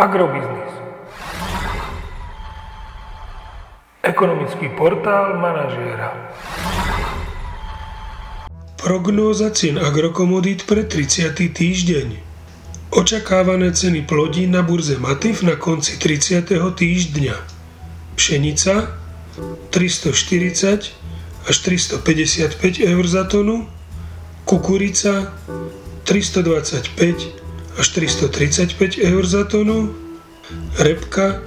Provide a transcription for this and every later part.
Agrobiznis. Ekonomický portál manažéra. Prognóza cien agrokomodít pre 30. týždeň. Očakávané ceny plodín na burze Matif na konci 30. týždňa. Pšenica 340 až 355 eur za tonu, kukurica 325 až 335 eur za tonu, repka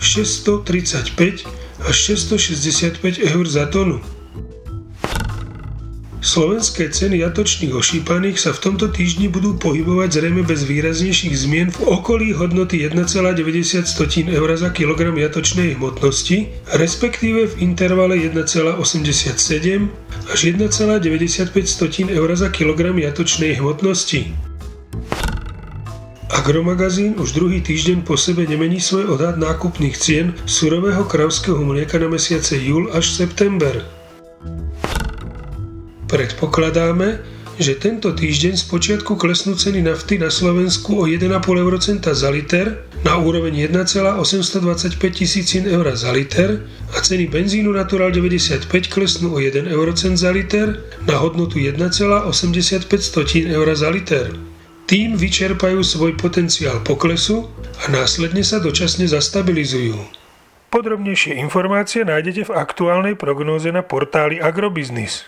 635 až 665 eur za tonu. Slovenské ceny jatočných ošípaných sa v tomto týždni budú pohybovať zrejme bez výraznejších zmien v okolí hodnoty 1,90 eur za kilogram jatočnej hmotnosti, respektíve v intervale 1,87 až 1,95 eur za kilogram jatočnej hmotnosti. Agromagazín už druhý týždeň po sebe nemení svoj odhad nákupných cien surového kravského mlieka na mesiace júl až september. Predpokladáme, že tento týždeň z počiatku klesnú ceny nafty na Slovensku o 1,5 eurocenta za liter na úroveň 1,825 tisícin eur za liter a ceny benzínu Natural 95 klesnú o 1 eurocent za liter na hodnotu 1,85 eur za liter. Tým vyčerpajú svoj potenciál poklesu a následne sa dočasne zastabilizujú. Podrobnejšie informácie nájdete v aktuálnej prognóze na portáli Agrobiznis.